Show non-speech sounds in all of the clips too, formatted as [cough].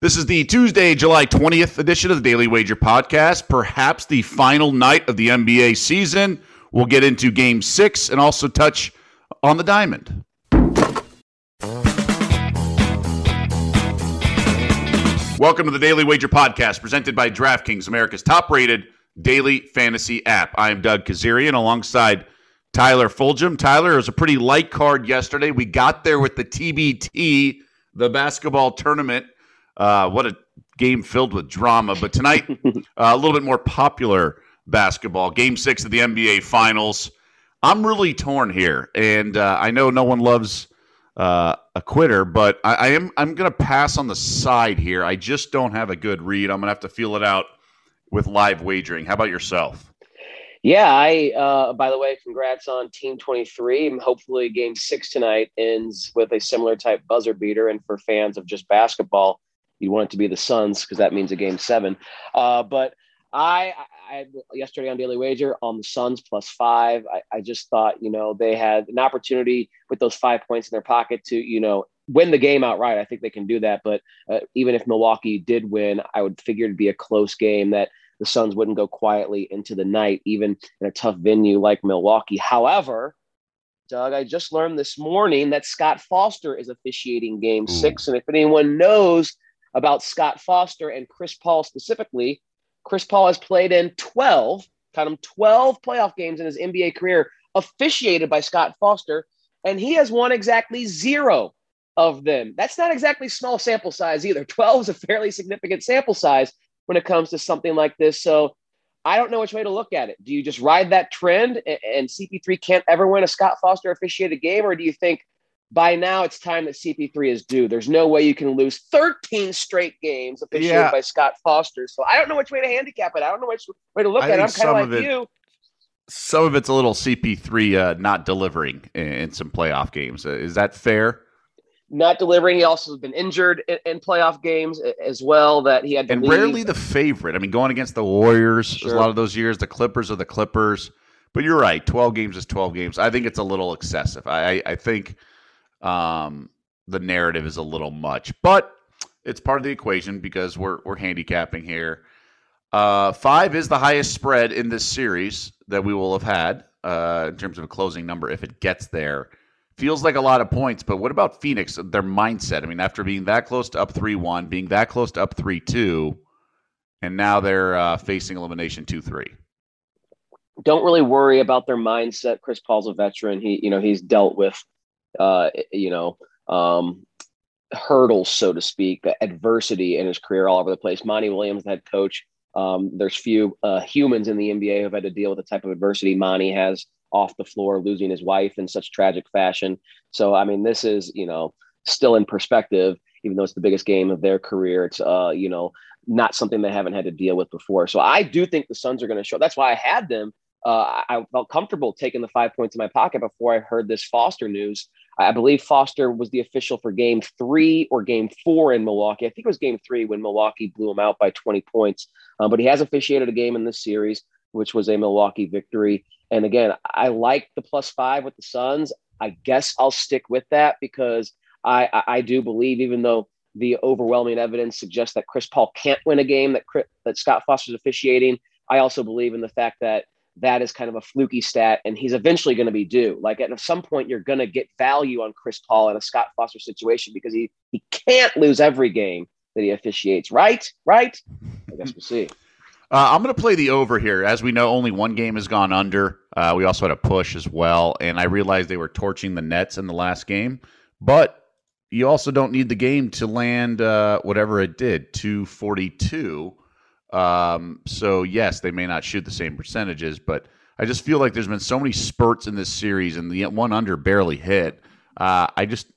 This is the Tuesday, July 20th edition of the Daily Wager podcast, perhaps the final night of the NBA season. We'll get into game six and also touch on the diamond. Welcome to the Daily Wager podcast presented by DraftKings, America's top rated daily fantasy app. I am Doug Kezirian alongside Tyler Fulghum. Tyler, it was a pretty light card yesterday. We got there with the TBT, the basketball tournament uh, what a game filled with drama. But tonight, [laughs] uh, a little bit more popular basketball. Game six of the NBA Finals. I'm really torn here, and uh, I know no one loves uh, a quitter, but I, I am I'm going to pass on the side here. I just don't have a good read. I'm going to have to feel it out with live wagering. How about yourself? Yeah, I. Uh, by the way, congrats on Team 23. Hopefully, Game Six tonight ends with a similar type buzzer beater. And for fans of just basketball, you want it to be the Suns because that means a game seven. Uh, but I, I, yesterday on Daily Wager on the Suns plus five. I, I just thought you know they had an opportunity with those five points in their pocket to you know win the game outright. I think they can do that. But uh, even if Milwaukee did win, I would figure it'd be a close game that the Suns wouldn't go quietly into the night, even in a tough venue like Milwaukee. However, Doug, I just learned this morning that Scott Foster is officiating game six. And if anyone knows about Scott Foster and Chris Paul specifically. Chris Paul has played in 12, count them 12 playoff games in his NBA career, officiated by Scott Foster, and he has won exactly zero of them. That's not exactly small sample size either. [laughs] 12 is a fairly significant sample size when it comes to something like this. So I don't know which way to look at it. Do you just ride that trend and, and CP3 can't ever win a Scott Foster officiated game, or do you think by now it's time that CP3 is due. There's no way you can lose 13 straight games officiated yeah. by Scott Foster. So I don't know which way to handicap it. I don't know which way to look I at it. I'm kind of like it, you. Some of it's a little CP3 uh, not delivering in, in, some playoff games. Uh, is that fair? Not delivering. He also has been injured in, in playoff games as well. That he had and leave. rarely the favorite. I mean, going against the Warriors, sure. a lot of those years. The Clippers are the Clippers. But you're right. 12 games is 12 games. I think it's a little excessive. I, I, I think – um, the narrative is a little much, but it's part of the equation because we're we're handicapping here. Uh, five is the highest spread in this series that we will have had uh, in terms of a closing number if it gets there. Feels like a lot of points, but what about Phoenix? Their mindset. I mean, after being that close to up three one, being that close to up three two, and now they're uh, facing elimination two three. Don't really worry about their mindset. Chris Paul's a veteran. He, you know, he's dealt with uh, you know, um, hurdles, so to speak, adversity in his career all over the place. Monty Williams, the head coach. Um, there's few uh, humans in the NBA who've had to deal with the type of adversity Monty has off the floor, losing his wife in such tragic fashion. So, I mean, this is, you know, still in perspective, even though it's the biggest game of their career. It's, uh, you know, not something they haven't had to deal with before. So I do think the Suns are going to show. That's why I had them. Uh, I felt comfortable taking the five points in my pocket before I heard this Foster news. I believe Foster was the official for game three or game four in Milwaukee. I think it was game three when Milwaukee blew him out by 20 points. Uh, but he has officiated a game in this series, which was a Milwaukee victory. And again, I like the plus five with the Suns. I guess I'll stick with that because I, I, I do believe, even though the overwhelming evidence suggests that Chris Paul can't win a game that that Scott Foster's officiating, I also believe in the fact that that is kind of a fluky stat, and he's eventually going to be due. Like at some point, you're going to get value on Chris Paul in a Scott Foster situation because he he can't lose every game that he officiates. Right, right. I guess we'll see. [laughs] Uh, I'm going to play the over here. As we know, only one game has gone under. Uh, we also had a push as well, and I realized they were torching the Nets in the last game, but you also don't need the game to land uh, whatever it did, 242. Um, so yes, they may not shoot the same percentages, but I just feel like there's been so many spurts in this series, and the one under barely hit. Uh, I just,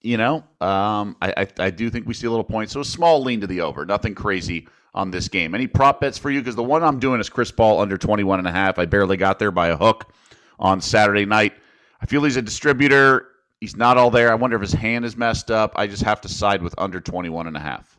you know, um, I, I, I do think we see a little point. So a small lean to the over, nothing crazy on this game. Any prop bets for you? Because the one I'm doing is Chris Paul under 21 and a half. I barely got there by a hook on Saturday night. I feel he's a distributor. He's not all there. I wonder if his hand is messed up. I just have to side with under 21 and a half.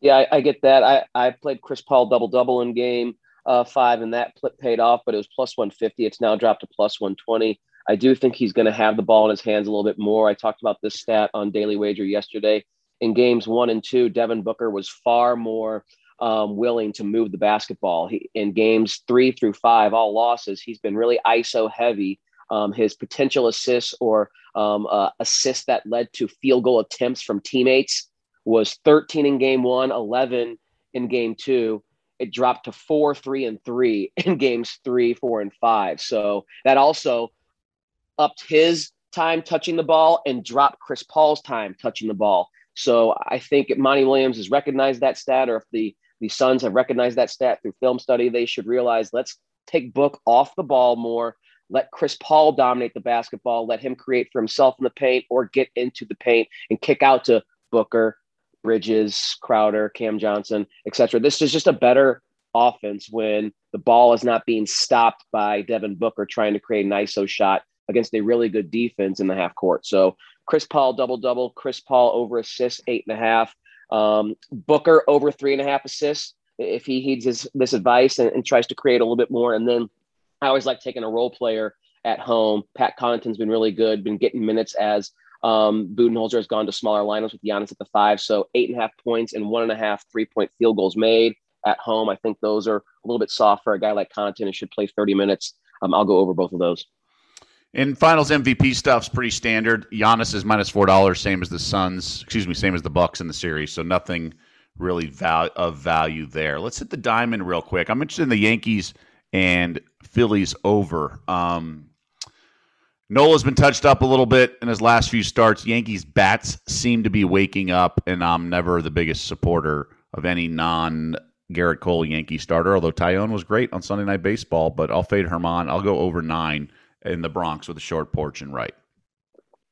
Yeah, I, I, get that. I, I played Chris Paul double double in game uh, five, and that paid off, but it was plus 150. It's now dropped to plus 120. I do think he's going to have the ball in his hands a little bit more. I talked about this stat on Daily Wager yesterday. in games one and two, Devin Booker was far more um, willing to move the basketball. He, in games three through five, all losses, he's been really ISO heavy. Um, his potential assists or um, uh, assists that led to field goal attempts from teammates was 13 in game one, 11 in game two. It dropped to four, three, and three [laughs] in games three, four, and five. So that also upped his time touching the ball and dropped Chris Paul's time touching the ball. So I think Monty Williams has recognized that stat, or if the the Suns have recognized that stat through film study, they should realize let's take Book off the ball more. Let Chris Paul dominate the basketball. Let him create for himself in the paint or get into the paint and kick out to Booker, Bridges, Crowder, Cam Johnson, etc. This is just a better offense when the ball is not being stopped by Devin Booker trying to create an ISO shot against a really good defense in the half court. So Chris Paul double double, Chris Paul over assists eight and a half, um, Booker over three and a half assists if he heeds his, this advice and, and, tries to create a little bit more. And then I always like taking a role player at home. Pat Connaughton's been really good, been getting minutes as um, Budenholzer has gone to smaller lineups with Giannis at the five. So eight and a half points and one and a half three point field goals made at home. I think those are a little bit soft for a guy like Connaughton and should play 30 minutes. Um, I'll go over both of those. In finals MVP stuff's pretty standard. Giannis is minus four dollars, same as the Suns. Excuse me, same as the Bucks in the series. So nothing really val- of value there. Let's hit the diamond real quick. I'm interested in the Yankees and Phillies over. Um, Nola's been touched up a little bit in his last few starts. Yankees bats seem to be waking up, and I'm never the biggest supporter of any non Gerrit Cole Yankee starter. Although Taillon was great on Sunday Night Baseball, but I'll fade Germán. I'll go over nine in the Bronx with a short porch and right.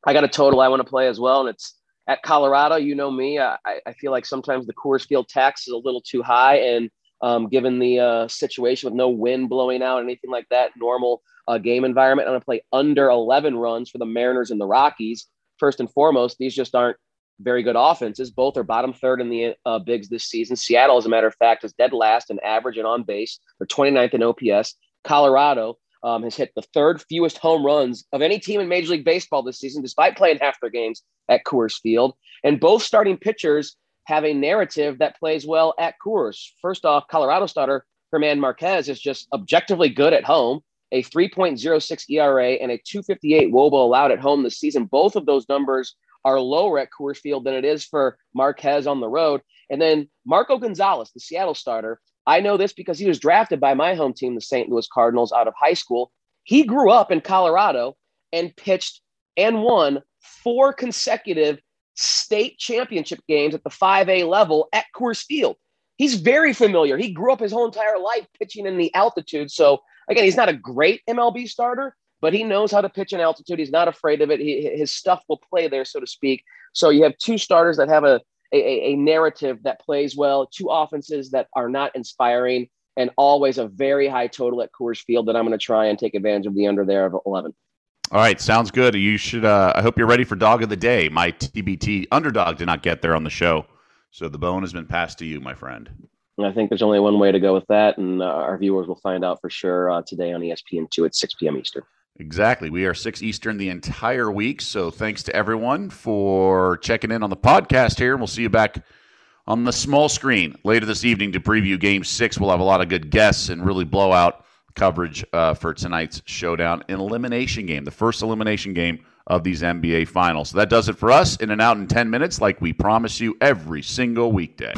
I got a total I want to play as well, and it's at Colorado. You know me. I, I feel like sometimes the Coors Field tax is a little too high, and um, given the uh, situation with no wind blowing out, anything like that, normal uh, game environment, I'm going to play under 11 runs for the Mariners and the Rockies. First and foremost, these just aren't very good offenses. Both are bottom third in the uh, bigs this season. Seattle, as a matter of fact, is dead last in average and on base. They're 29th in OPS. Colorado um, has hit the third fewest home runs of any team in Major League Baseball this season, despite playing half their games at Coors Field. And both starting pitchers have a narrative that plays well at Coors. First off, Colorado starter Germán Marquez is just objectively good at home, a 3.06 ERA and a 258 wOBA allowed at home this season. Both of those numbers are lower at Coors Field than it is for Marquez on the road. And then Marco Gonzalez, the Seattle starter, I know this because he was drafted by my home team, the St. Louis Cardinals, out of high school. He grew up in Colorado and pitched and won four consecutive state championship games at the 5A level at Coors Field. He's very familiar. He grew up his whole entire life pitching in the altitude. So, again, he's not a great MLB starter, but he knows how to pitch in altitude. He's not afraid of it. He, his stuff will play there, so to speak. So, you have two starters that have a a, a, narrative that plays well, two offenses that are not inspiring, and always a very high total at Coors Field that I'm going to try and take advantage of the under there of 11. All right, sounds good. You should. Uh, I hope you're ready for dog of the day. My TBT underdog did not get there on the show, so the bone has been passed to you, my friend. I think there's only one way to go with that, and uh, our viewers will find out for sure uh, today on ESPN2 at 6 p.m. Eastern. Exactly. We are 6 Eastern the entire week. So thanks to everyone for checking in on the podcast here. We'll see you back on the small screen later this evening to preview game six. We'll have a lot of good guests and really blowout coverage uh, for tonight's showdown an elimination game, the first elimination game of these NBA finals. So that does it for us in and out in 10 minutes, like we promise you every single weekday.